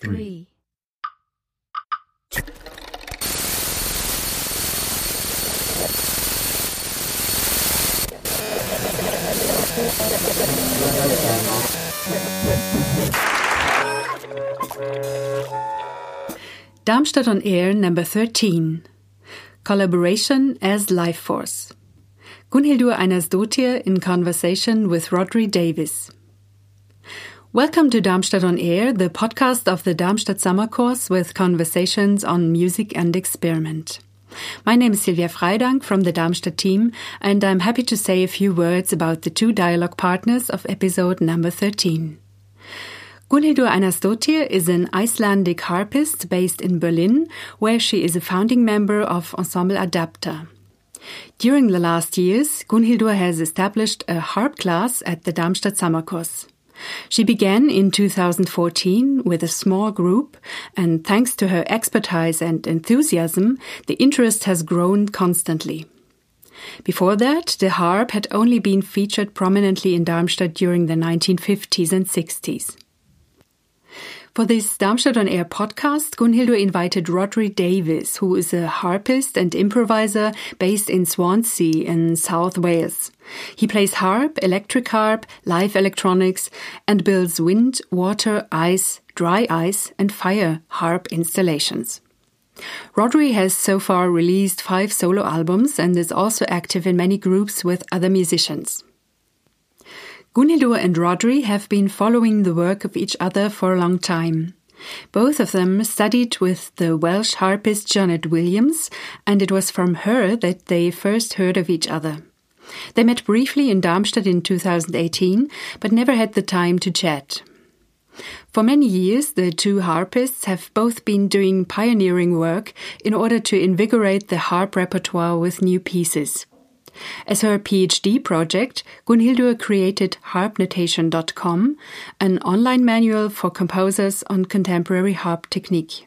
three. Darmstadt on Air number 13. Collaboration as Life Force. Gunnhildur Einarsdottir in conversation with Rhodri Davies. Welcome to Darmstadt on Air, the podcast of the Darmstadt Summer Course with conversations on music and experiment. My name is Silvia Freidank from the Darmstadt team, and I'm happy to say a few words about the two dialogue partners of episode number 13. Gunnhildur Einarsdottir is an Icelandic harpist based in Berlin, where she is a founding member of Ensemble Adapter. During the last years, Gunnhildur has established a harp class at the Darmstadt Summer Course. She began in 2014 with a small group, and thanks to her expertise and enthusiasm, the interest has grown constantly. Before that, the harp had only been featured prominently in Darmstadt during the 1950s and 60s. For this Darmstadt on Air podcast, Gunnhildur invited Rhodri Davies, who is a harpist and improviser based in Swansea in South Wales. He plays harp, electric harp, live electronics, and builds wind, water, ice, dry ice, and fire harp installations. Rhodri has so far released five solo albums and is also active in many groups with other musicians. Gunnhildur and Rhodri have been following the work of each other for a long time. Both of them studied with the Welsh harpist Janet Williams, and it was from her that they first heard of each other. They met briefly in Darmstadt in 2018, but never had the time to chat. For many years, the two harpists have both been doing pioneering work in order to invigorate the harp repertoire with new pieces. As her PhD project, Gunnhildur created harpnotation.com, an online manual for composers on contemporary harp technique.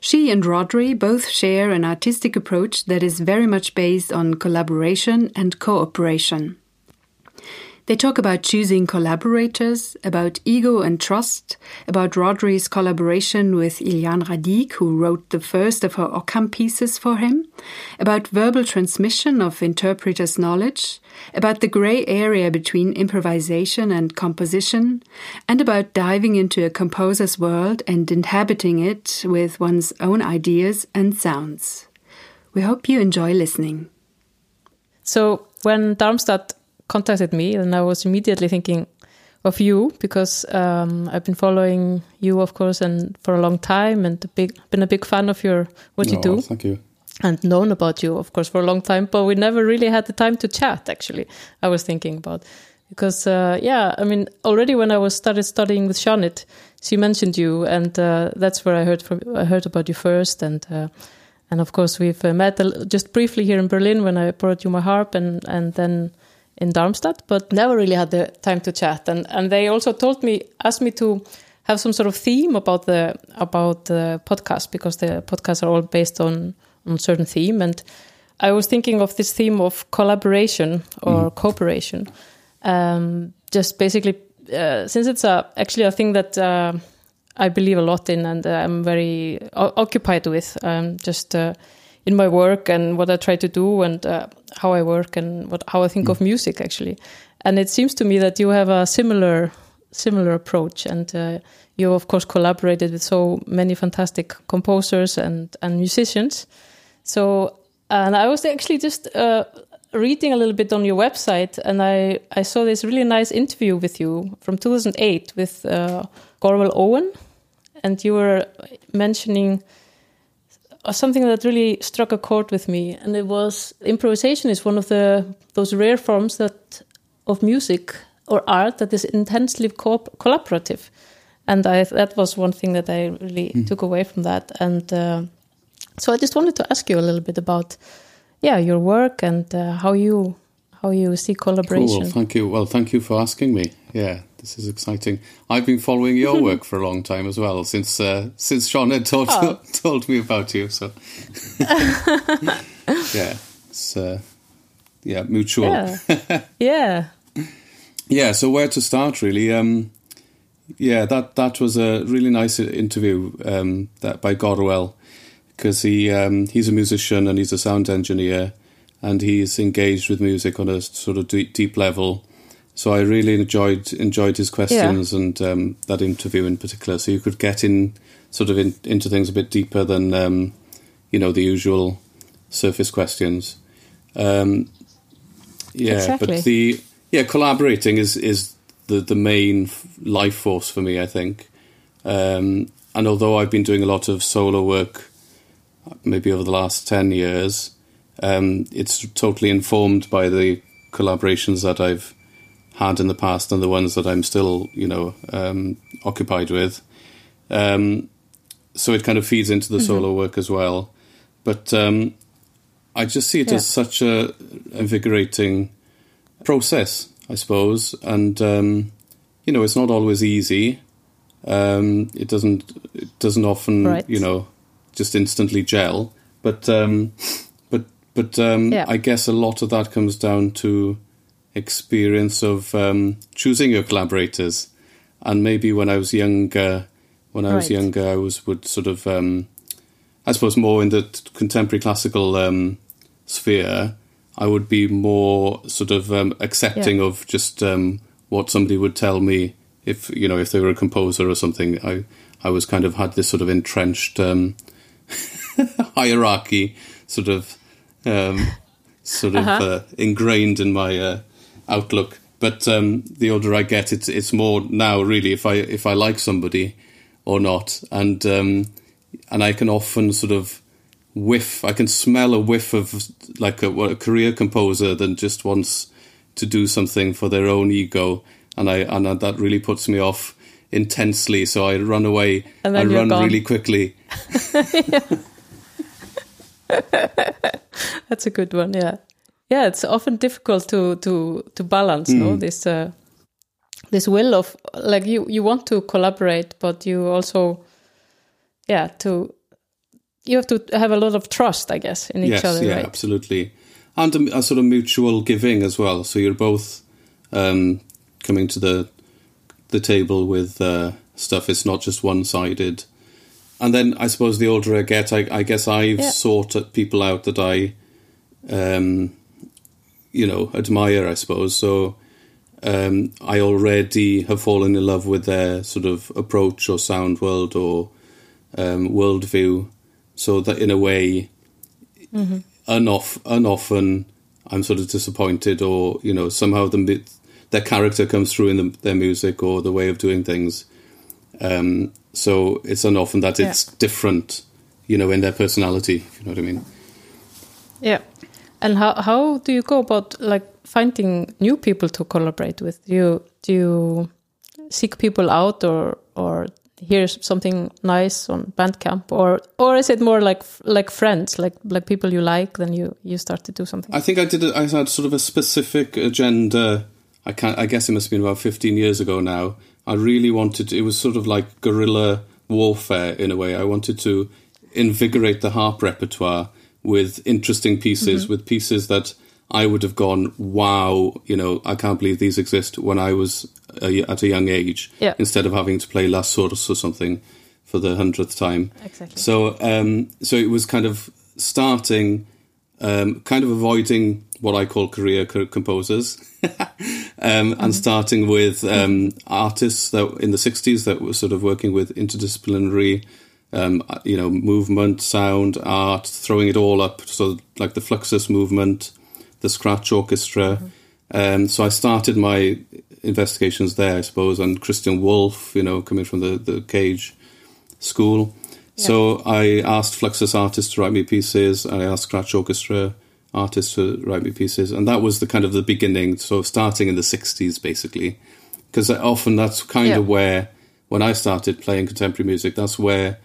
She and Rhodri both share an artistic approach that is very much based on collaboration and cooperation. They talk about choosing collaborators, about ego and trust, about Rhodri's collaboration with Eliane Radigue, who wrote the first of her Occam pieces for him, about verbal transmission of interpreters' knowledge, about the grey area between improvisation and composition, and about diving into a composer's world and inhabiting it with one's own ideas and sounds. We hope you enjoy listening. So, when Darmstadt contacted me, and I was immediately thinking of you because um, I've been following you, of course, and for a long time, and a big, been a big fan of your what you Oh, do, Thank you. and known about you, of course, for a long time. But we never really had the time to chat. Actually, I was thinking about because uh, yeah, I mean, already when I was started studying with Janet, she mentioned you, and uh, that's where I heard from. I heard about you first, and. Uh, and of course, we've uh, met just briefly here in Berlin when I brought you my harp, and, and then in Darmstadt, but never really had the time to chat. And and they also told me, asked me to have some sort of theme about the about the podcast because the podcasts are all based on on certain theme. And I was thinking of this theme of collaboration or cooperation. Um, just basically, uh, since it's a, actually a thing that uh, I believe a lot in and uh, I'm very o- occupied with, um, just uh, in my work and what I try to do and uh, how I work and what how I think of music actually. And it seems to me that you have a similar similar approach and uh, you of course collaborated with so many fantastic composers and and musicians. So and I was actually just uh, reading a little bit on your website, and I I saw this really nice interview with you from 2008 with uh, Gorwel Owen, and you were mentioning something that really struck a chord with me, and it was improvisation is one of the those rare forms that of music or art that is intensely co- collaborative, and I that was one thing that I really took away from that, and uh, so I just wanted to ask you a little bit about yeah your work and uh, how you how you see collaboration. Cool. Thank you. Well, thank you for asking me. Yeah, this is exciting. I've been following your work for a long time as well since uh, since Sean had told Oh. told me about you. So yeah, it's uh, yeah mutual. Yeah, yeah, Yeah, so where to start really? Um, yeah, that that was a really nice interview um, that by Gorwel because he um, he's a musician and he's a sound engineer and he's engaged with music on a sort of deep, deep level. So I really enjoyed enjoyed his questions yeah. and um, that interview in particular. So you could get in sort of in, into things a bit deeper than um, you know the usual surface questions. Um, yeah, exactly. but the yeah collaborating is is the the main life force for me. I think, um, and although I've been doing a lot of solo work, maybe over the last ten years, um, it's totally informed by the collaborations that I've had in the past and the ones that I'm still, you know, um, occupied with. Um, so it kind of feeds into the mm-hmm. solo work as well. But um, I just see it yeah. as such a invigorating process I suppose. And um, you know, it's not always easy. Um, it doesn't it doesn't often right. you know just instantly gel. But um, but but um, yeah. I guess a lot of that comes down to experience of um, choosing your collaborators. And maybe when I was younger, when I was younger, I was would sort of, um, I suppose, more in the contemporary classical um, sphere. I would be more sort of um, accepting yeah. of just um, what somebody would tell me if you know if they were a composer or something. I I was kind of had this sort of entrenched um, hierarchy, sort of um, sort of uh-huh. uh, ingrained in my uh, outlook. But um, the older I get, it's it's more now really if I if I like somebody or not, and um, and I can often sort of whiff. I can smell a whiff of like a, a career composer that just wants to do something for their own ego, and I and that really puts me off intensely. So I run away. I run gone. really quickly. That's a good one. Yeah, yeah. It's often difficult to to to balance. Mm. No, this uh, this will of like you you want to collaborate, but you also yeah to you have to have a lot of trust, I guess, in each yes, other. Yeah, right? absolutely, and a, a, sort of mutual giving as well. So you're both um, coming to the the table with uh, stuff. It's not just one sided. And then I suppose the older I get, I, I guess I've yeah. sought people out that I, um, you know, admire. I suppose so. Um, I already have fallen in love with their sort of approach or sound world or um, worldview so that in a way, mm-hmm. unof- unoften I'm sort of disappointed, or you know somehow the their character comes through in the, their music or the way of doing things. Um, so it's unoften that it's different, you know, in their personality. If you know what I mean? Yeah. And how how do you go about like finding new people to collaborate with? Do you do you seek people out or or here's something nice on Bandcamp, or or is it more like like friends, like like people you like, then you you start to do something? I think I did. I had sort of a specific agenda. I can I guess it must have been about fifteen years ago now. I really wanted. It was sort of like guerrilla warfare in a way. I wanted to invigorate the harp repertoire with interesting pieces, mm-hmm. with pieces that I would have gone, wow, you know, I can't believe these exist when I was a, at a young age, yeah. instead of having to play La Source or something for the hundredth time. Exactly. So, um, so it was kind of starting, um, kind of avoiding what I call career composers, um, mm-hmm. and starting with um, artists that in the '60s that were sort of working with interdisciplinary um, you know, movement, sound, art, throwing it all up. So, like the Fluxus movement, the Scratch Orchestra. Mm-hmm. Um, so I started my investigations there, I suppose, and Christian Wolff, you know, coming from the, the Cage school. Yeah. So I asked Fluxus artists to write me pieces, and I asked Scratch Orchestra artists to write me pieces, and that was the kind of the beginning. So starting in the '60s, basically, because often that's kind yeah. of where when I started playing contemporary music, that's where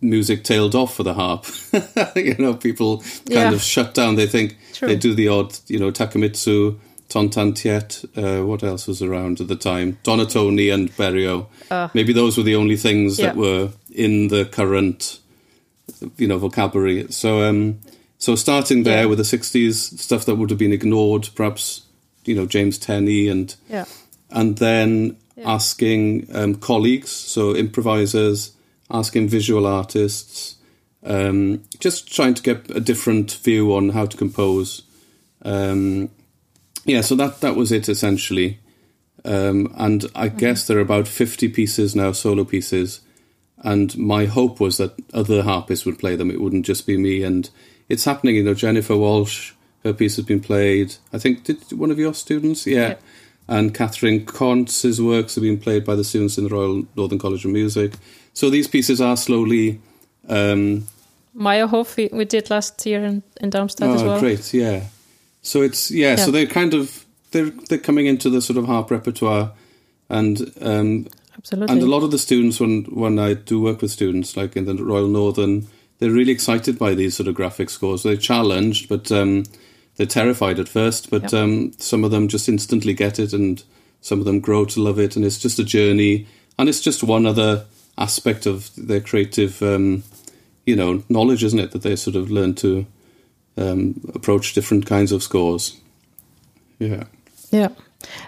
music tailed off for the harp. you know, people kind yeah. of shut down. They think True. they do the odd, you know, Takemitsu, Tontantiet. Uh, what else was around at the time? Donatoni and Berio. Uh, Maybe those were the only things yeah. that were in the current, you know, vocabulary. So, um, so starting there yeah. with the '60s stuff that would have been ignored, perhaps, you know, James Tenney and yeah. and then asking um, colleagues, so improvisers, asking visual artists, um, just trying to get a different view on how to compose. Um, yeah, so that that was it essentially. Um, and I guess there are about fifty pieces now, solo pieces. And my hope was that other harpists would play them. It wouldn't just be me. And it's happening. You know, Jennifer Walshe, her piece has been played. I think did one of your students? Yeah. Yeah. And Catherine Conce's works have been played by the students in the Royal Northern College of Music. So these pieces are slowly. Um, Meyerhof we, we did last year in, in Darmstadt as oh, well. great! Yeah. So it's yeah, So they're kind of they're they're coming into the sort of harp repertoire, and um, Absolutely. and a lot of the students when when I do work with students like in the Royal Northern, they're really excited by these sort of graphic scores. They're challenged, but um, they're terrified at first. But Yep. um, some of them just instantly get it, and some of them grow to love it. And it's just a journey, and it's just one other aspect of their creative, um, you know, knowledge, isn't it? That they sort of learn to um, approach different kinds of scores. Yeah. Yeah.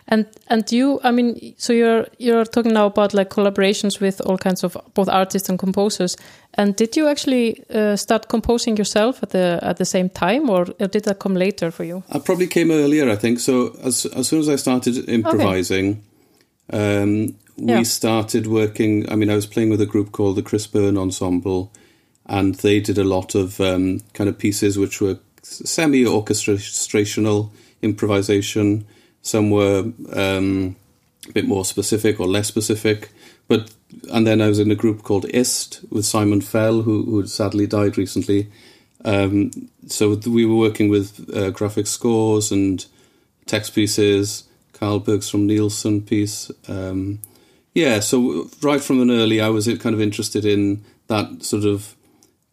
And and you, I mean, so you're you're talking now about like collaborations with all kinds of both artists and composers. And did you actually uh, start composing yourself at the at the same time, or did that come later for you? I probably came earlier, I think. So as as soon as I started improvising, um, we Yeah. started working. I mean, I was playing with a group called the Chris Burn Ensemble, and they did a lot of um, kind of pieces which were semi orchestrational improvisation. Some were um, a bit more specific or less specific, but and then I was in a group called IST with Simon Fell, who who sadly died recently. Um, so we were working with uh, graphic scores and text pieces. Carl Bergstrom Nielsen piece. Um, yeah, so right from an early, I was kind of interested in that sort of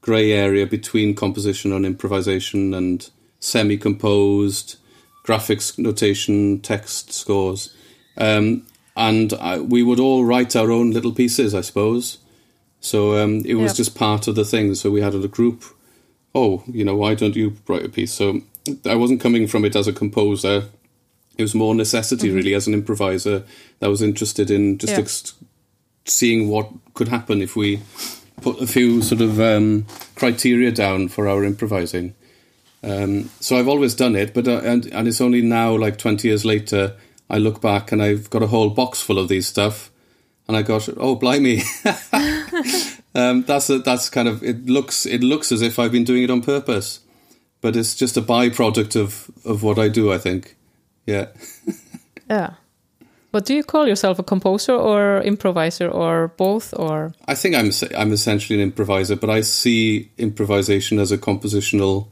grey area between composition and improvisation and semi-composed graphics notation, text scores, um, and I, we would all write our own little pieces, I suppose. So um, it was Yeah. just part of the thing. So we had a group. Oh, you know, why don't you write a piece? So I wasn't coming from it as a composer. It was more necessity, really, as an improviser. That was interested in just ex- seeing what could happen if we put a few sort of um, criteria down for our improvising. Um, so I've always done it, but uh, and and it's only now, like twenty years later, I look back and I've got a whole box full of these stuff, and I got oh blimey, um, that's a, that's kind of it looks it looks as if I've been doing it on purpose, but it's just a byproduct of of what I do. I think, yeah. Yeah. But do you call yourself a composer or improviser or both or I think I'm I'm essentially an improviser, but I see improvisation as a compositional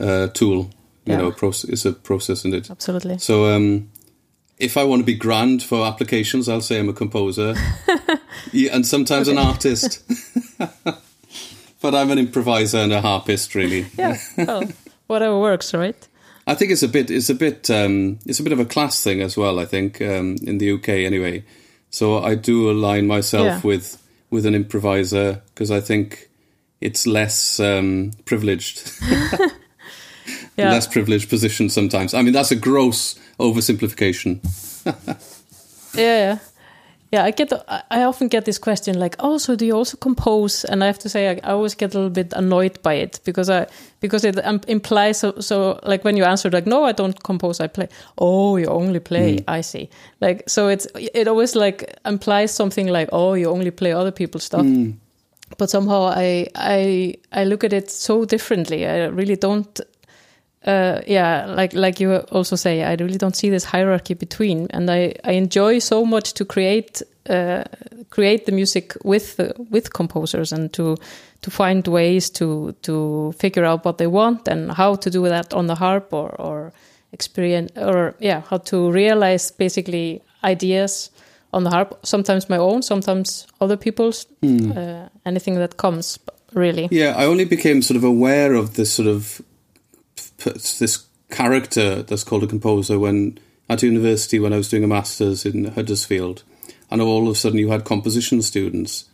uh, tool. You Yeah. know, it's a process in it. absolutely? So, um, if I want to be grand for applications, I'll say I'm a composer, yeah, and sometimes an artist. but I'm an improviser and a harpist, really. Yeah. well, whatever works, right? I think it's a bit, it's a bit, um, it's a bit of a class thing as well. I think um, in the UK, anyway. So I do align myself Yeah. with with an improviser because I think it's less um, privileged, Yeah. less privileged position sometimes. I mean, that's a gross oversimplification. Yeah, yeah, yeah. I get. I often get this question like, "Oh, so do you also compose?" And I have to say, I, I always get a little bit annoyed by it because I because it um, implies so so like when you answer like, "No, I don't compose. I play." Oh, you only play. I see. Like so, it's it always like implies something like, "Oh, you only play other people's stuff." But somehow I I I look at it so differently. I really don't uh, yeah, like like you also say, I really don't see this hierarchy between, and I, I enjoy so much to create uh, create the music with the, with composers and to to find ways to to figure out what they want and how to do that on the harp or or experience or yeah how to realize basically ideas on the harp. Sometimes my own, sometimes other people's. Uh, anything that comes, really. Yeah, I only became sort of aware of this sort of this character that's called a composer when at university when I was doing a masters in Huddersfield, and all of a sudden you had composition students,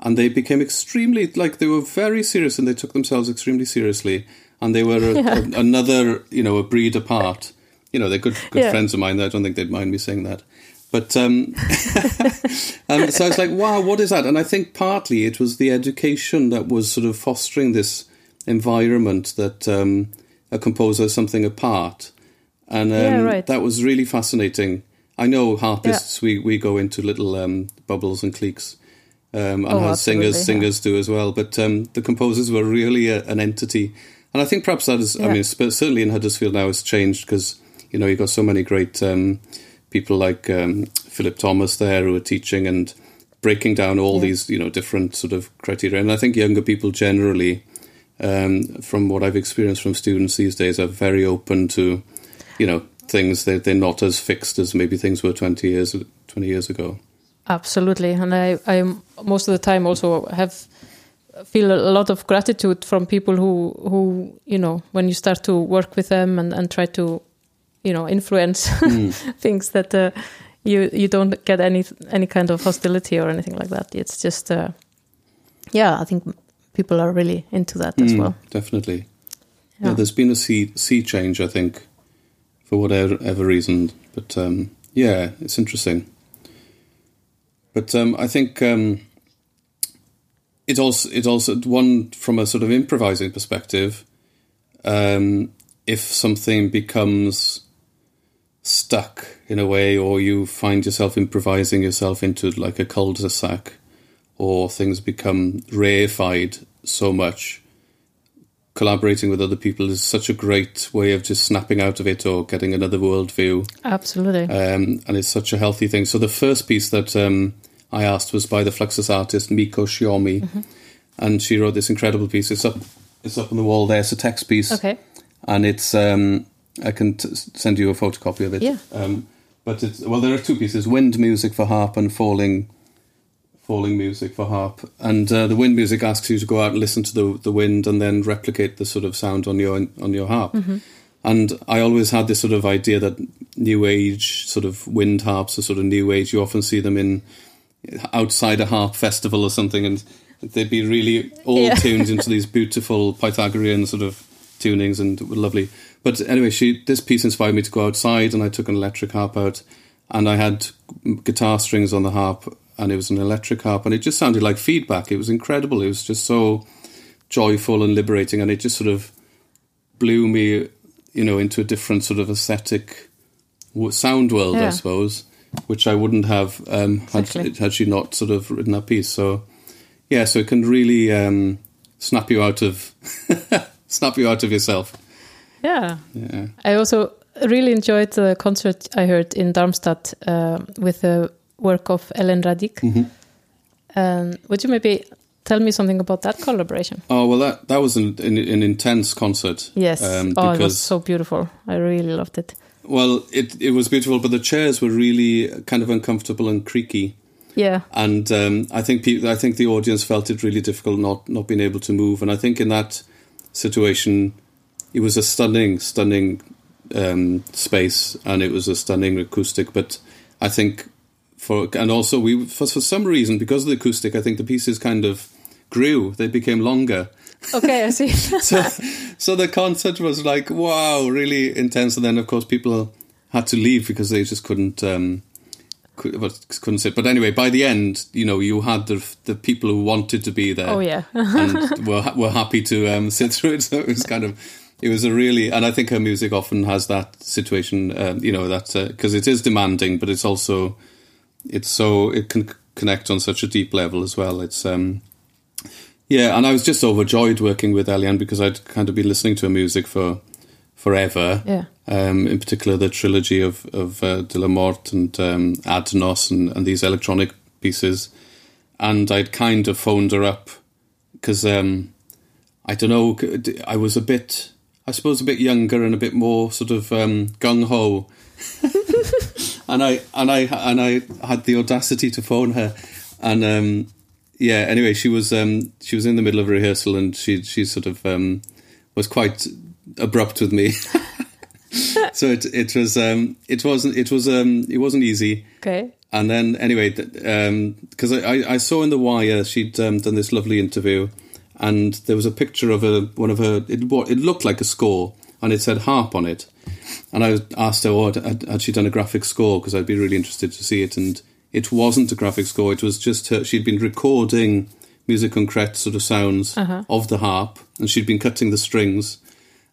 and they became extremely like they were very serious and they took themselves extremely seriously, and they were a, a- another you know a breed apart. You know, they're good good Yeah. friends of mine. I don't think they'd mind me saying that. But um, um, so I was like, wow, what is that? And I think partly it was the education that was sort of fostering this environment that um, a composer something apart. And um, Yeah, right. that was really fascinating. I know harpists, we, we go into little um, bubbles and cliques. Um, and Oh, as singers, yeah. singers do as well. But um, the composers were really a, an entity, and I think perhaps that is. I mean, sp- certainly in Huddersfield now it's changed because you know you've got so many great um, people like um, Philip Thomas there who are teaching and breaking down all Yeah. these you know different sort of criteria. And I think younger people generally, um, from what I've experienced from students these days, are very open to you know things. They they're not as fixed as maybe things were twenty years twenty years ago. Absolutely, and I, I most of the time also have feel a lot of gratitude from people who who you know when you start to work with them and, and try to you know influence things that uh, you you don't get any any kind of hostility or anything like that. It's just uh, yeah, I think people are really into that as Mm, well. Definitely. Yeah. Yeah. there's been a sea sea change, I think, for whatever ever reason. But um, yeah, it's interesting. But um, I think um, it also it also one from a sort of improvising perspective. Um, if something becomes stuck in a way, or you find yourself improvising yourself into like a cul-de-sac, or things become rarefied so much, collaborating with other people is such a great way of just snapping out of it or getting another worldview. Absolutely, Um, and it's such a healthy thing. So the first piece that um, I asked was by the Fluxus artist Mieko Shiomi, and she wrote this incredible piece. It's up, it's up on the wall there. It's a text piece, okay, and it's. Um, I can t- send you a photocopy of it. Yeah. Um, but it's well, there are two pieces: wind music for harp and falling, falling music for harp. And uh, the wind music asks you to go out and listen to the the wind and then replicate the sort of sound on your on your harp. And I always had this sort of idea that new age sort of wind harps are sort of new age. You often see them in outside a harp festival or something, and they'd be really all Yeah. tuned into these beautiful Pythagorean sort of tunings and lovely. But anyway, she this piece inspired me to go outside, and I took an electric harp out, and I had guitar strings on the harp, and it was an electric harp, and it just sounded like feedback. It was incredible. It was just so joyful and liberating, and it just sort of blew me, you know, into a different sort of aesthetic sound world, I suppose, which I wouldn't have um, had Exactly. had she not sort of written that piece. So, yeah, so it can really um, snap you out of snap you out of yourself. yeah. Yeah. I also really enjoyed the concert I heard in Darmstadt uh, with the work of Eliane Radigue. Mm-hmm. Um, would you maybe tell me something about that collaboration? Oh well, that that was an, an, an intense concert. Yes. um, oh, it was so beautiful. I really loved it. well, it it was beautiful, but the chairs were really kind of uncomfortable and creaky. Yeah. and um, I think people, I think the audience felt it really difficult not not being able to move, and I think in that situation, it was a stunning, stunning um, space, and it was a stunning acoustic. But I think for and also we for for some reason because of the acoustic, I think the pieces kind of grew; they became longer. Okay, I see. So, so the concert was like wow, really intense, and then of course people had to leave because they just couldn't. Um, couldn't sit. But anyway, by the end, you know, you had the the people who wanted to be there. oh, yeah. and were were happy to um, sit through it. So it was kind of, it was a really, and I think her music often has that situation. Um, you know that because it is demanding, but it's also, it's so it can connect on such a deep level as well. It's um, yeah, and I was just overjoyed working with Eliane because I'd kind of been listening to her music for forever. Yeah. Um, in particular, the trilogy of of uh, De La Mort and um, Adnos and, and these electronic pieces, and I'd kind of phoned her up because um, I don't know. I was a bit, I suppose, a bit younger and a bit more sort of um, gung ho, and I and I and I had the audacity to phone her, and um, yeah. Anyway, she was um, she was in the middle of a rehearsal, and she she sort of um, was quite abrupt with me. so it it was um, it wasn't it was um, it wasn't easy. Okay. And then, anyway, because I, I, I saw in the wire she'd um, done this lovely interview, and there was a picture of a one of her. It it looked like a score, and it said harp on it. And I asked her, oh, had, had she done a graphic score? Because I'd be really interested to see it. And it wasn't a graphic score. It was just her, she'd been recording music concrete sort of sounds Uh-huh. of the harp, and she'd been cutting the strings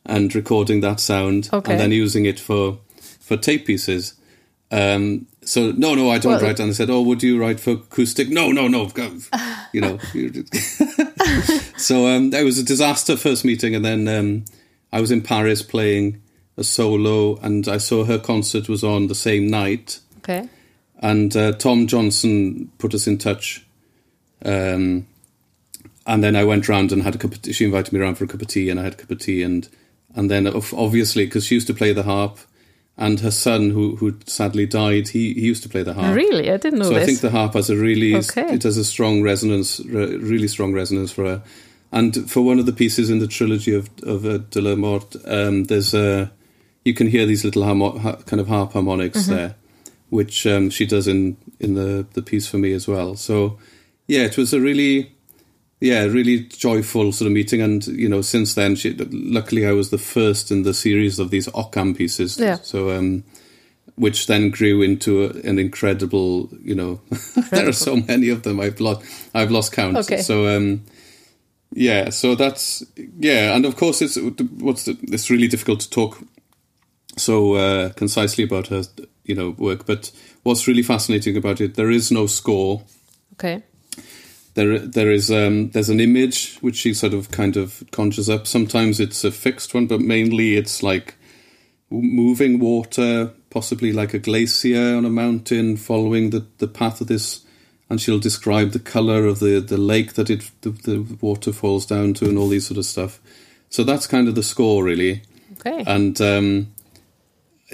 and recording that sound, Okay. and then using it for for tape pieces. Um, so no, no, I don't Well- write. And I said, oh, would you write for acoustic? No, no, no. You know. so um, it was a disaster first meeting, and then um, I was in Paris playing a solo, and I saw her concert was on the same night, Okay. and uh, Tom Johnson put us in touch. Um, and then I went round and had a cup of tea. She invited me around for a cup of tea, and I had a cup of tea, and and then obviously because she used to play the harp, and her son who who sadly died, he, he used to play the harp. Really? I didn't know So this. I think the harp has a really Okay. it has a strong resonance, re- really strong resonance for her. And for one of the pieces in the trilogy of of uh, De la Mort, um, there's a you can hear these little harmo- ha- kind of harp harmonics Mm-hmm. there, which um, she does in in the the piece for me as well. So yeah, it was a really yeah really joyful sort of meeting. And you know, since then, she, luckily I was the first in the series of these Occam pieces. Yeah. So um, which then grew into a, an incredible, you know, there are so many of them. I've lost, I've lost count. Okay. So, um, yeah, so that's yeah, and of course, it's what's the, it's really difficult to talk so uh, concisely about her, you know, work. But what's really fascinating about it, there is no score. Okay. There, there is um, there's an image which she sort of kind of conjures up. Sometimes it's a fixed one, but mainly it's like moving water, possibly like a glacier on a mountain, following the, the path of this, and she'll describe the color of the, the lake that it the, the water falls down to, and all these sort of stuff. So that's kind of the score, really, Okay. and um,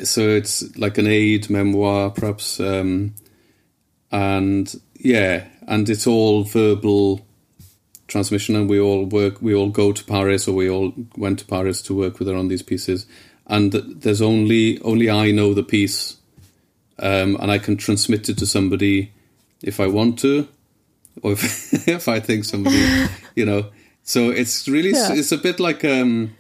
so it's like an aid memoir, perhaps, um, and yeah, and it's all verbal transmission, and we all work, we all go to Paris, or we all went to Paris to work with her on these pieces, and there's only only I know the piece, um, and I can transmit it to somebody if I want to, or if, if I think somebody, you know. So it's really Yeah. it's a bit like um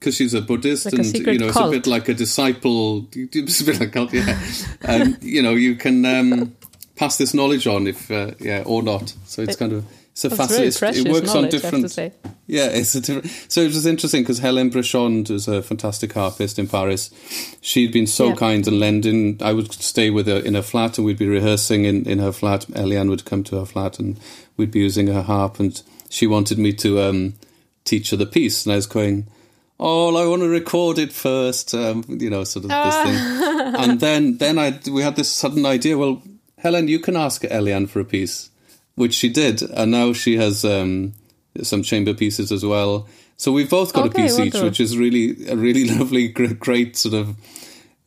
because she's a Buddhist Like and secret you know cult. it's a bit like a disciple. It's a bit like cult, yeah. um, you know you can um, pass this knowledge on if uh, yeah or not. So it's It- kind of it's a fascinating. precious It works on knowledge, I have to different. Yeah, it's a different. So it was interesting because Helen Breschand was a fantastic harpist in Paris. She'd been so Yeah. kind and lending. I would stay with her in her flat, and we'd be rehearsing in, in her flat. Eliane would come to her flat, and we'd be using her harp. And she wanted me to um, teach her the piece, and I was going, "Oh, I want to record it first, um, you know, sort of this thing." And then, then I we had this sudden idea. Well, Helen, you can ask Eliane for a piece, which she did, and now she has um, some chamber pieces as well. So we've both got Okay, a piece each, which is really a really lovely, great, great sort of.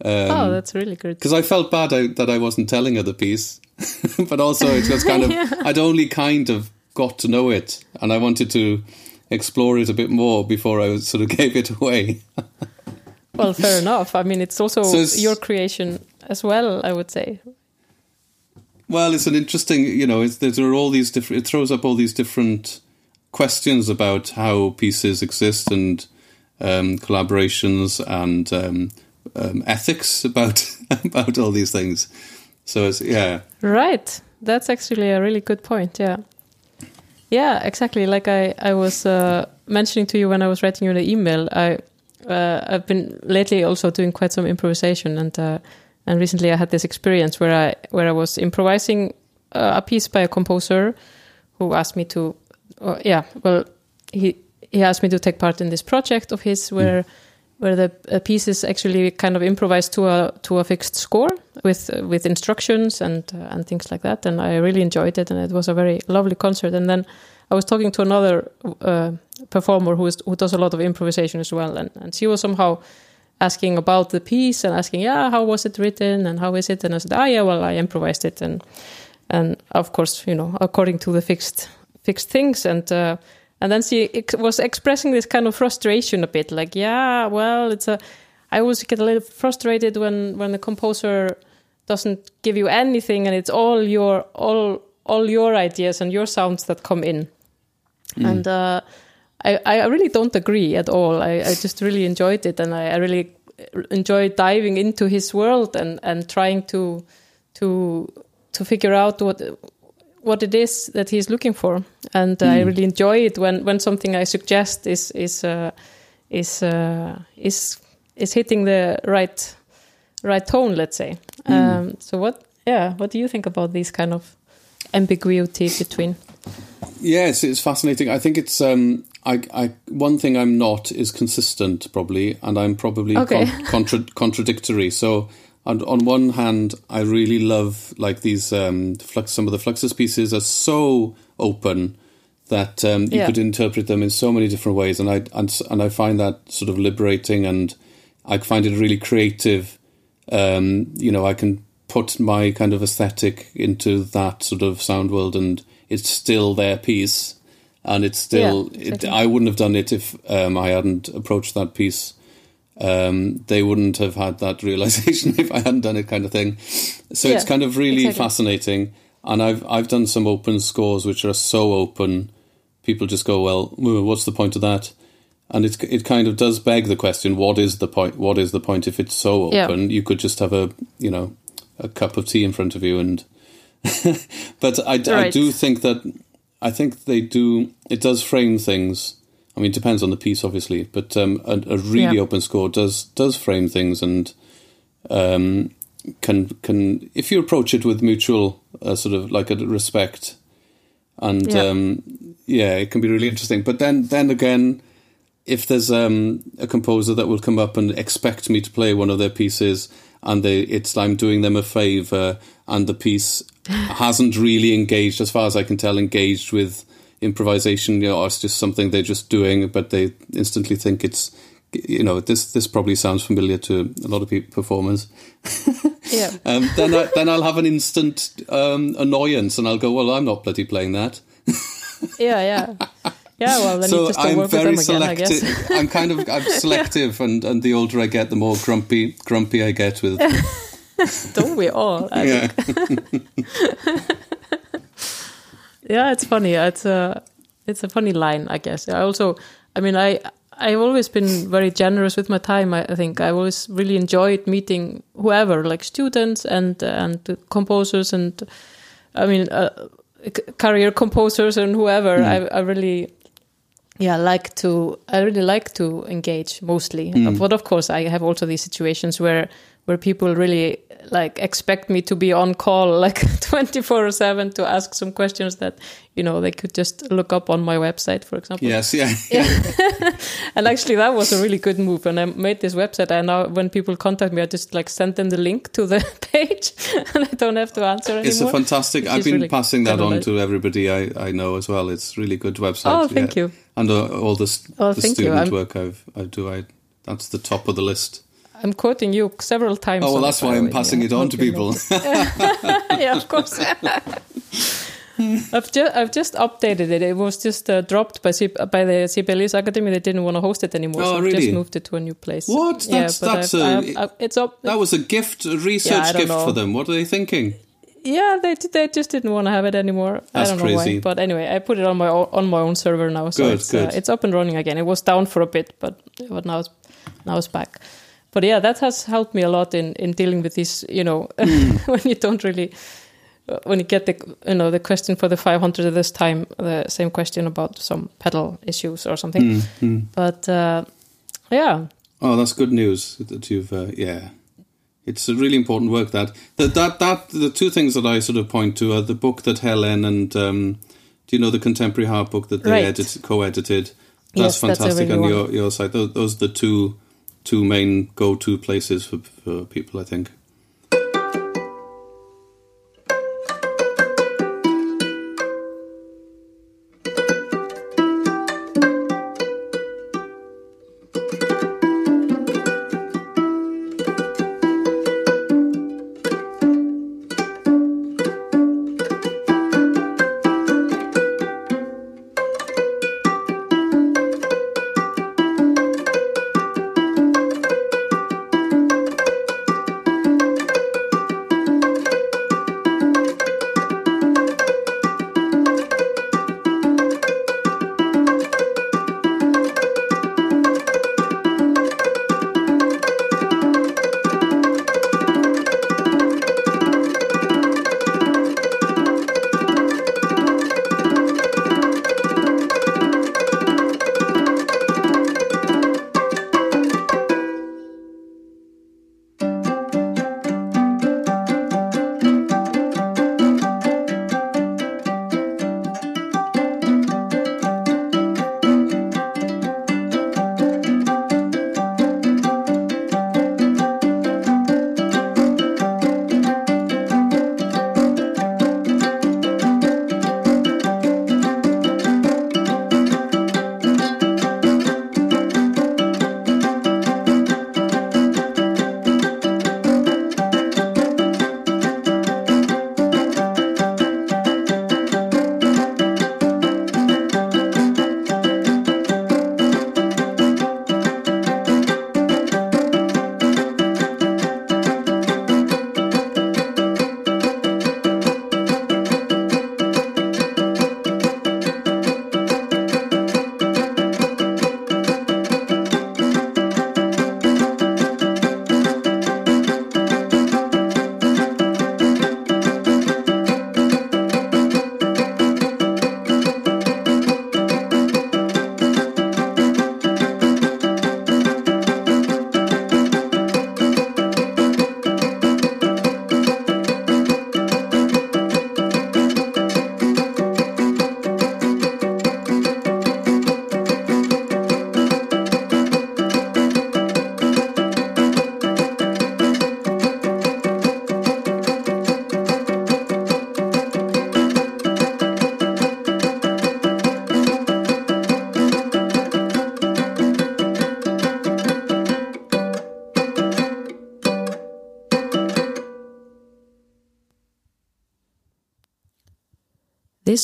Um, oh, that's really good. because I felt bad I, that I wasn't telling her the piece, but also it was kind of I'd only kind of got to know it, and I wanted to explore it a bit more before I sort of gave it away. Well, fair enough. I mean, it's also So it's- your creation as well, I would say. Well, it's an interesting, you know, it's, there are all these different. It throws up all these different questions about how pieces exist and um, collaborations and um, um, ethics about about all these things. So it's yeah, Right. That's actually a really good point. Yeah. Yeah, exactly. Like I, I was uh, mentioning to you when I was writing you the email, I, uh, I've been lately also doing quite some improvisation, and uh, and recently I had this experience where I where I was improvising uh, a piece by a composer who asked me to, uh, yeah, well, he he asked me to take part in this project of his where where the uh, piece is actually kind of improvised to a to a fixed score with uh, with instructions and uh, and things like that. And I really enjoyed it, and it was a very lovely concert. And then I was talking to another uh, performer who is who does a lot of improvisation as well, and and she was somehow asking about the piece and asking, yeah, how was it written and how is it? And I said, ah, yeah, well, I improvised it, and and of course, you know, according to the fixed fixed things and. And then she ex- was expressing this kind of frustration a bit, like, yeah, well, it's a. I always get a little frustrated when when the composer doesn't give you anything, and it's all your all all your ideas and your sounds that come in. And uh, I I really don't agree at all. I, I just really enjoyed it, and I, I really enjoy diving into his world and and trying to to to figure out what what it is that he's looking for. And I really enjoy it when when something I suggest is is uh, is uh, is is hitting the right right tone. Let's say. Um, so what? Yeah. What do you think about these kind of ambiguity between? Yes, it's fascinating. I think it's um, I, I one thing I'm not is consistent probably, and I'm probably Okay. con- contra- contradictory. So on, on one hand, I really love like these um, flux. Some of the Fluxus pieces are so open that um, you Yeah. could interpret them in so many different ways, and I and, and I find that sort of liberating, and I find it really creative. Um, you know, I can put my kind of aesthetic into that sort of sound world, and it's still their piece, and it's still. Yeah, it. I wouldn't have done it if um, I hadn't approached that piece. Um, they wouldn't have had that realization if I hadn't done it, kind of thing. So it's kind of really exactly. fascinating. And I've I've done some open scores which are so open, people just go, well, what's the point of that? And it it kind of does beg the question: what is the point? What is the point if it's so Yeah. open? You could just have a you know a cup of tea in front of you, and but I, I do think that I think they do. It does frame things. I mean, it depends on the piece, obviously, but um, a, a really Yeah. open score does does frame things and um, can can if you approach it with mutual uh, sort of like a respect and Yeah. um, yeah, it can be really interesting. But then then again, if there's um, a composer that will come up and expect me to play one of their pieces, and they it's I'm doing them a favor, and the piece hasn't really engaged, as far as I can tell, engaged with improvisation. You know, or it's just something they're just doing, but they instantly think it's. You know, this this probably sounds familiar to a lot of people, performers. Yeah. Um, then I, then I'll have an instant um, annoyance, and I'll go, "Well, I'm not bloody playing that." Yeah. Yeah. Yeah. Well, then you so just don't I'm work very with them again, I guess. selective. I'm kind of I'm selective, and, and the older I get, the more grumpy grumpy I get with. Don't we all? I Yeah, yeah it's funny. It's a it's a funny line i guess. I also i mean i i've always been very generous with my time. I, think i always really enjoyed meeting whoever like students and and composers and i mean uh, career composers and whoever. I, I really yeah like to i really like to engage mostly. But of course i have also these situations where where people really like expect me to be on call like 24 7 to ask some questions that you know they could just look up on my website for example yes, yeah, and actually that was a really good move when i made this website i now when people contact me i just like send them the link to the page and i don't have to answer anymore It's a fantastic. I've been really passing that on to everybody I, I know as well. It's really good website. Oh, thank yeah. you. And uh, all the, Oh, the student work I've I do. I that's the top of the list. I'm quoting you several times Oh well, that's why I'm passing Yeah, it on to people. yeah, of course. I've just I've just updated it. It was just uh, dropped by C- by the Sibelius Academy. They didn't want to host it anymore, Oh, so I've really? just moved it to a new place. What? Yeah, That's- but that's I've, a- I've, I've, it's up. that was a gift, a research don't gift know. for them. What are they thinking? yeah, they they just didn't want to have it anymore. That's I don't know crazy. why, but anyway, I put it on my own, on my own server now, so Good, it's good. Uh, it's up and running again. It was down for a bit, but but now it's now it's back. But yeah, that has helped me a lot in in dealing with this. You know, Hmm. when you don't really when you get the you know the question for the 500 this time the same question about some pedal issues or something Hmm, but uh, yeah Oh, that's good news that you've. Uh, yeah, it's a really important work. That that that that the two things that I sort of point to are the book that Helen and um, do you know the contemporary harp book that they Right. edit, co-edited? That's Yes, that's fantastic really on your your site. Those, those are the two two main go-to places for for people. I think.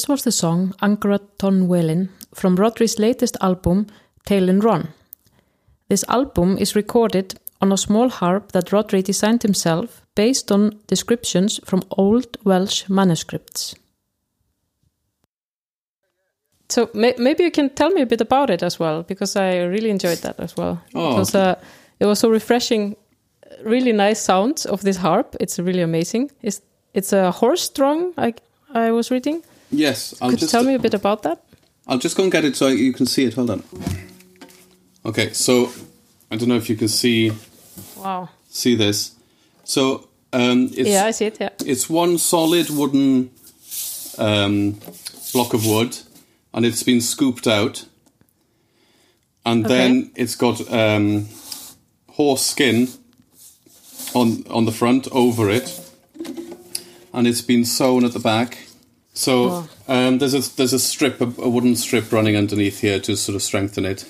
Was the song Angra Ton Welin from Rhodri's latest album, Telyn Rawn. This album is recorded on a small harp that Rodri designed himself based on descriptions from old Welsh manuscripts. So may maybe you can tell me a bit about it as well, because I really enjoyed that as well. Oh. It was, uh, it was so refreshing, really nice sounds of this harp. It's really amazing. It's it's a horse strung. I I was reading. Yes, I'll Could you just tell me a bit about that? I'll just go and get it so you can see it. Hold on. Okay, so I don't know if you can see Wow. see this. So um, it's yeah, I see it. Yeah. it's one solid wooden um, block of wood, and it's been scooped out, and Okay. then it's got um, horse skin on on the front over it, and it's been sewn at the back. So um, there's a there's a strip, a, a wooden strip running underneath here to sort of strengthen it,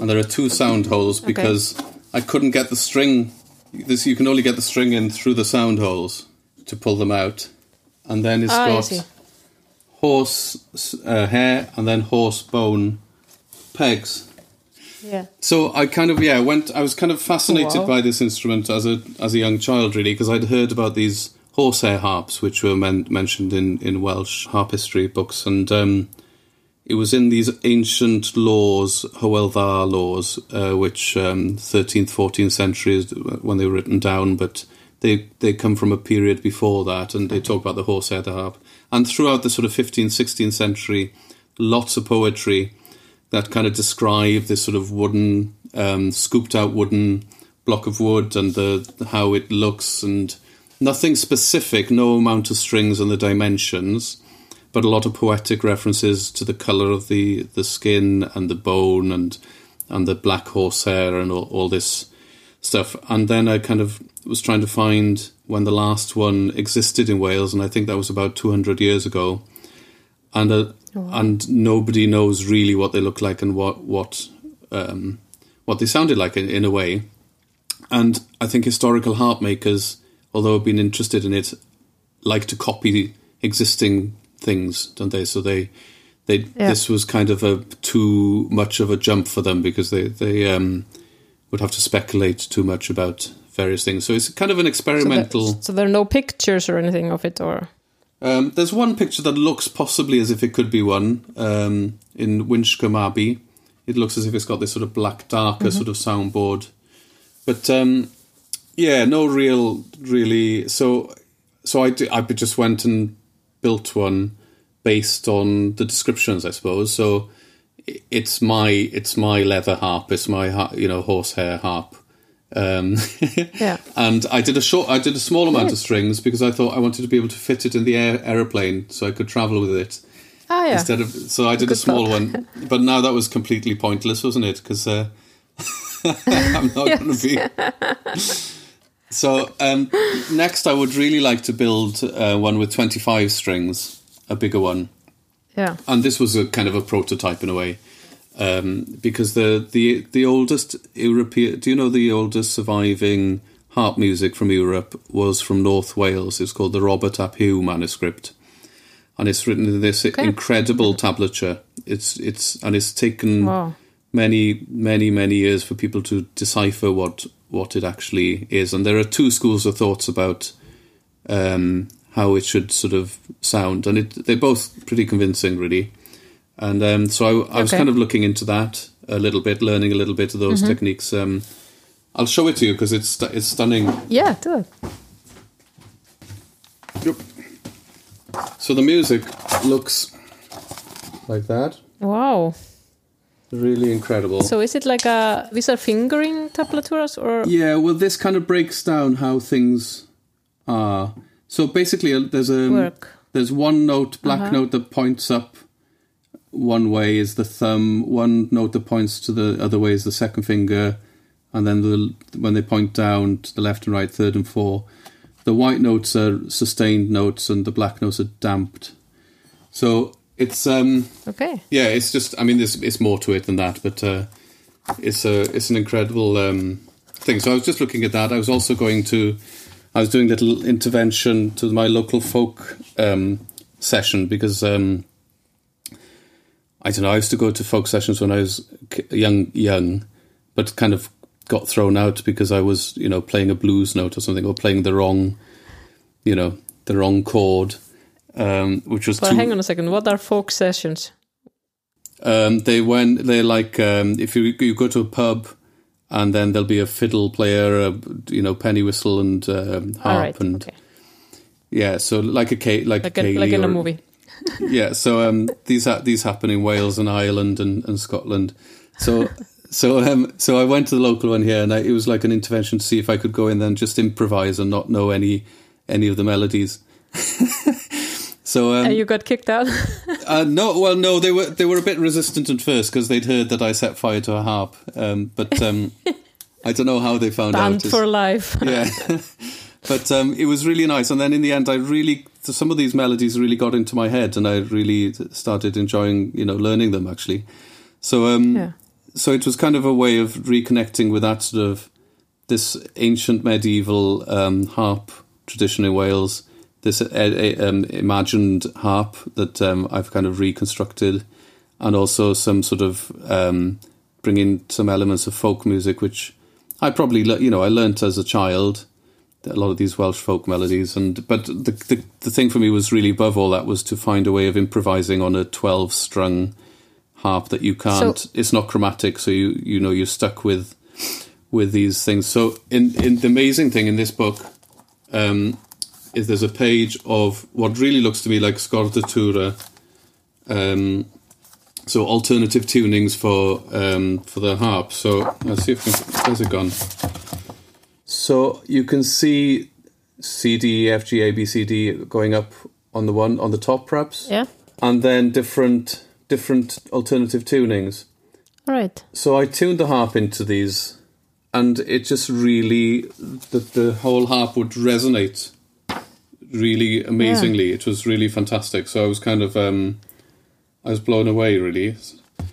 and there are two sound holes because I couldn't get the string. This you can only get the string in through the sound holes to pull them out, and then it's I got horse uh, hair and then horse bone pegs. Yeah. So I kind of yeah went. I was kind of fascinated Wow. by this instrument as a as a young child, really, because I'd heard about these horsehair harps, which were men- mentioned in in Welsh harp history books, and um, it was in these ancient laws, Hywel laws, uh, which um, thirteenth, fourteenth centuries when they were written down, but they they come from a period before that, and they talk about the horsehair the harp, and throughout the sort of fifteenth, sixteenth century, lots of poetry that kind of describe this sort of wooden, um, scooped out wooden block of wood and the how it looks and nothing specific, no amount of strings and the dimensions, but a lot of poetic references to the color of the the skin and the bone and and the black horsehair and all, all this stuff. And then I kind of was trying to find when the last one existed in Wales, and I think that was about two hundred years ago and uh, and nobody knows really what they look like and what what um, what they sounded like in, in a way. And I think historical harp makers, although been interested in it, like to copy existing things, don't they? So they they Yeah. this was kind of a too much of a jump for them because they they um, would have to speculate too much about various things. So it's kind of an So experimental. so there are no pictures or anything of it, or Um, there's one picture that looks possibly as if it could be one um, in Winchcombe Abbey. It looks as if it's got this sort of black, darker sort of soundboard. But um, yeah, no real, really. So, so I, I just went and built one based on the descriptions, I suppose. So it's my it's my leather harp. It's my you know horsehair harp. Um, Yeah. and I did a short, I did a small amount of strings because I thought I wanted to be able to fit it in the air, aeroplane so I could travel with it ah, yeah, instead of. So I did a small thought. one, but now that was completely pointless, wasn't it? Because uh, I'm not going to be. So um, next, I would really like to build uh, one with 25 strings, a bigger one. Yeah, and this was a kind of a prototype in a way um, because the the the oldest European do you know the oldest surviving harp music from Europe was from North Wales? It's called the Robert ap Huw manuscript. And it's written in this incredible tablature. It's it's and it's taken Wow. many many many years for people to decipher what what it actually is and there are two schools of thoughts about um, how it should sort of sound, and it, they're both pretty convincing, really. And um, so I, I was Okay. kind of looking into that a little bit, learning a little bit of those techniques. Um, I'll show it to you because it's it's stunning. yeah, do it. Yep. So the music looks like that, Wow. Really incredible. So is it like a these are fingering tablaturas or Yeah, well, this kind of breaks down how things are. So basically, uh, there's a Work. there's one note, black note that points up. One way is the thumb. One note that points to the other way is the second finger, and then the when they point down to the left and right, third and four. The white notes are sustained notes, and the black notes are damped. So it's um okay? yeah, it's just. I mean, there's it's more to it than that, but uh, it's a it's an incredible um, thing. So I was just looking at that. I was also going to. I was doing a little intervention to my local folk um, session because um, I don't know. I used to go to folk sessions when I was young, young, but kind of got thrown out because I was, you know, playing a blues note or something, or playing the wrong, you know, the wrong chord, um, which was. But too, hang on a second. What are folk sessions? Um, they when they're like um, if you you go to a pub and then there'll be a fiddle player, a, you know, penny whistle and um, harp right. and okay. yeah, so like a like, Like, a a, like in or- a movie. yeah, so um, these ha- these happen in Wales and Ireland and, and Scotland. So so um, so I went to the local one here, and I, it was like an intervention to see if I could go in there and just improvise and not know any any of the melodies. so um, and you got kicked out. uh, no, well, no, they were they were a bit resistant at first because they'd heard that I set fire to a harp, um, but um, I don't know how they found Banned out. It's- for life. yeah. but um, it was really nice. And then in the end, I really, some of these melodies really got into my head and I really started enjoying, you know, learning them actually. So, um, Yeah. so it was kind of a way of reconnecting with that sort of this ancient medieval um, harp tradition in Wales, this um, imagined harp that um, I've kind of reconstructed, and also some sort of um, bringing some elements of folk music, which I probably le- you know I learnt as a child a lot of these Welsh folk melodies, and but the, the the thing for me was really above all that was to find a way of improvising on a twelve strung harp that you can't. So- it's not chromatic, so you you know you're stuck with with these things. So in in the amazing thing in this book um, is there's a page of what really looks to me like scordatura. Um, so alternative tunings for um, for the harp. So let's see if I can, where's it gone. So you can see C D E F G A B C D going up on the one on the top, perhaps, yeah. and then different different alternative tunings. All right. So I tuned the harp into these, and it just really the the whole harp would resonate really amazingly. It was really fantastic. So I was kind of um, I was blown away, really.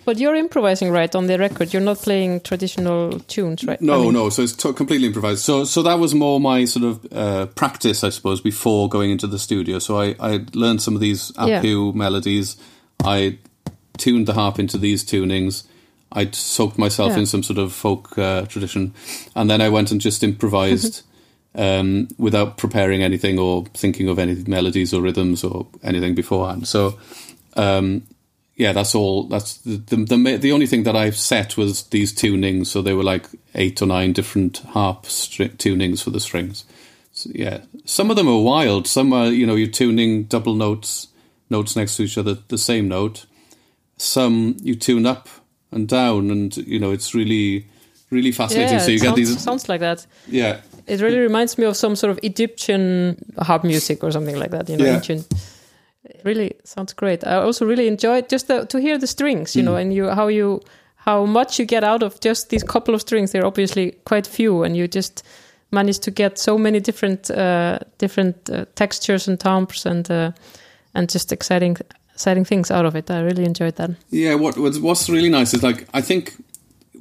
But you're improvising, right, on the record. You're not playing traditional tunes, right? No, I mean, no. So it's to- completely improvised. So, so that was more my sort of uh, practice, I suppose, before going into the studio. So I, I learned some of these Yeah. Melodies. I tuned the harp into these tunings. I soaked myself Yeah. in some sort of folk uh, tradition, and then I went and just improvised um, without preparing anything or thinking of any melodies or rhythms or anything beforehand. So. Um, yeah, that's all. That's the, the the the only thing that I've set was these tunings. So they were like eight or nine different harp tunings for the strings. So, yeah, some of them are wild. Some are you know you're tuning double notes, notes next to each other, the same note. Some you tune up and down, and you know it's really really fascinating. Yeah, so you it get these. sounds like that. Yeah, It really reminds me of some sort of Egyptian harp music or something like that. You know, Yeah. ancient. Really sounds great. I also really enjoyed just the, to hear the strings. You Mm. know, and you how you how much you get out of just these couple of strings. They're obviously quite few, and you just manage to get so many different uh, different uh, textures and timbres and uh, and just exciting exciting things out of it. I really enjoyed that. Yeah, what what's, what's really nice is like I think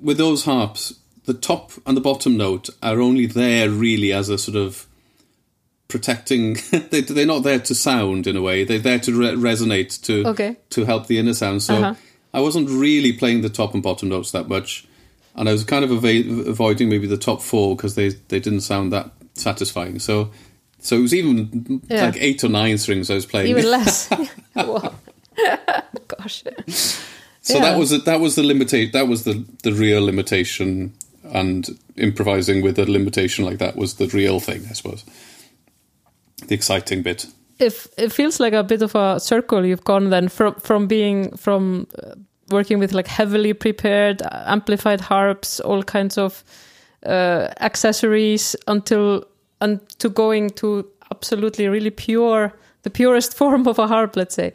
with those harps, the top and the bottom note are only there really as a sort of protecting. they, they're not there to sound in a way. They're there to re- resonate to Okay. to help the inner sound. So Uh-huh. I wasn't really playing the top and bottom notes that much, and I was kind of ava- avoiding maybe the top four because they they didn't sound that satisfying. So. So it was even Yeah. like eight or nine strings I was playing. Even less. Gosh. So Yeah. that was that was the limitation. That was the the real limitation, and improvising with a limitation like that was the real thing, I suppose. The exciting bit. if it feels like a bit of a circle you've gone then from from being from uh, working with like heavily prepared amplified harps all kinds of uh, accessories until and to going to absolutely really pure the purest form of a harp let's say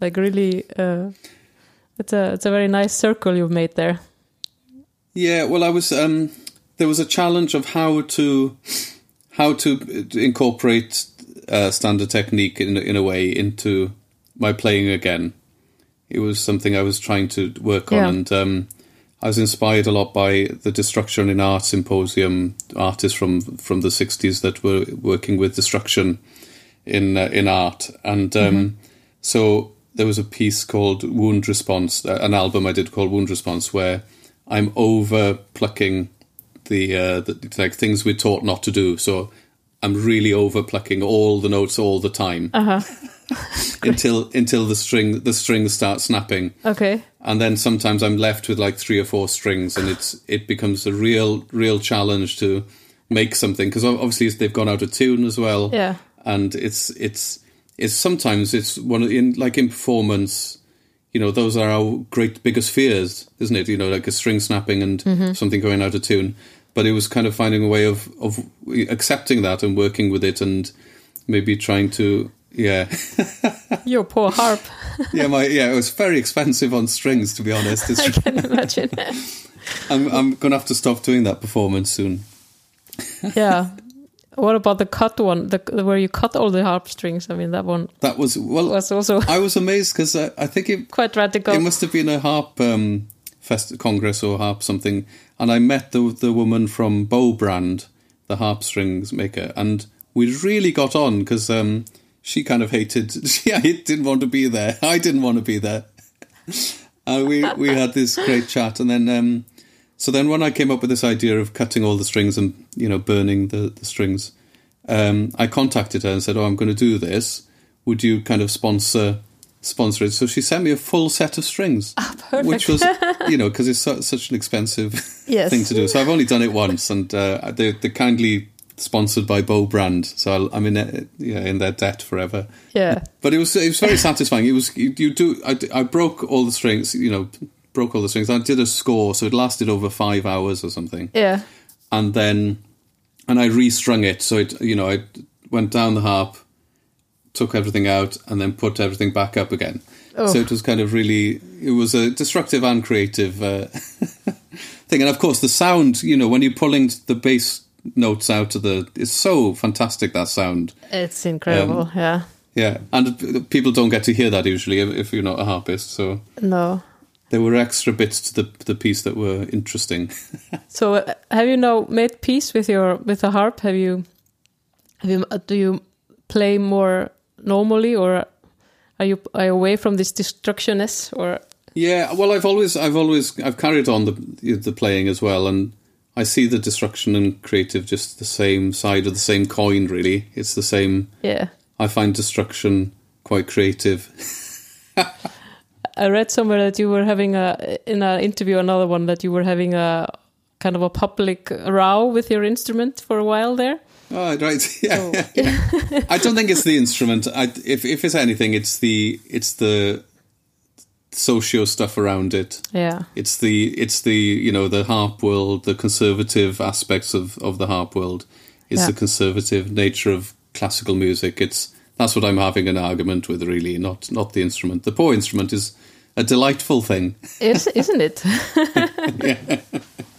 like really uh, it's a it's a very nice circle you've made there Yeah, well, I was. Um, there was a challenge of how to how to incorporate uh, standard technique in in a way into my playing again. It was something I was trying to work on, Yeah. and um, I was inspired a lot by the Destruction in Art Symposium artists from from the '60s that were working with destruction in uh, in art, and um, So there was a piece called Wound Response, uh, an album I did called Wound Response, where I'm over plucking the, uh, the like things we're taught not to do. So I'm really over plucking all the notes all the time Uh-huh. until until the string the strings start snapping, Okay. and then sometimes I'm left with like three or four strings, and it's it becomes a real real challenge to make something because obviously they've gone out of tune as well Yeah. and it's it's it's sometimes it's one of, in like in performance you know those are our great biggest fears isn't it you know like a string snapping and mm-hmm. something going out of tune but it was kind of finding a way of of accepting that and working with it and maybe trying to yeah Your poor harp. yeah my yeah it was very expensive on strings to be honest I it's, can imagine. I'm, I'm gonna have to stop doing that performance soon yeah. What about the cut one? The where you cut all the harp strings? I mean, that one that was well was also I was amazed because I, I think it quite radical. It must have been a harp um, fest congress or harp something, and I met the the woman from Bow Brand, the harp strings maker, and we really got on because um, she kind of hated. She I didn't want to be there. I didn't want to be there. and we we had this great chat, and then um, so then when I came up with this idea of cutting all the strings and you know burning the the strings, um, I contacted her and said, "Oh, I'm going to do this. Would you kind of sponsor?" sponsor it. So she sent me a full set of strings, which was, you know, because it's su- such an expensive Yes. thing to do. So I've only done it once, and uh, they, they're kindly sponsored by Bow Brand, so I'll, I'm in it, yeah in their debt forever. yeah. But it was it was very satisfying. It was you, you do I, I broke all the strings, you know, broke all the strings. I did a score, so it lasted over five hours or something Yeah. and then and I restrung it. So it you know I went down the harp, took everything out, and then put everything back up again. So it was kind of really it was a destructive and creative uh, thing, and of course the sound. You know when you're pulling the bass notes out of the it's so fantastic that sound. It's incredible. Um, yeah. Yeah, and people don't get to hear that usually if, if you're not a harpist. So No. There were extra bits to the the piece that were interesting. So uh, have you now made peace with your with the harp? Have you have you uh, do you play more normally or are you are you away from this destructionness or Yeah, well, I've always, I've always, I've carried on the the playing as well, and I see the destruction and creative just the same side of the same coin. Really, it's the same. yeah? I find destruction quite creative. I read somewhere that you were having a in an interview another one that you were having a kind of a public row with your instrument for a while there. Oh, right. Yeah. Oh. I don't think it's the instrument. I, if if it's anything, it's the it's the socio stuff around it. Yeah. It's the it's the you know the harp world, the conservative aspects of of the harp world. It's Yeah. the conservative nature of classical music. It's that's what I'm having an argument with, really, not not the instrument. The poor instrument is a delightful thing. Is, isn't it?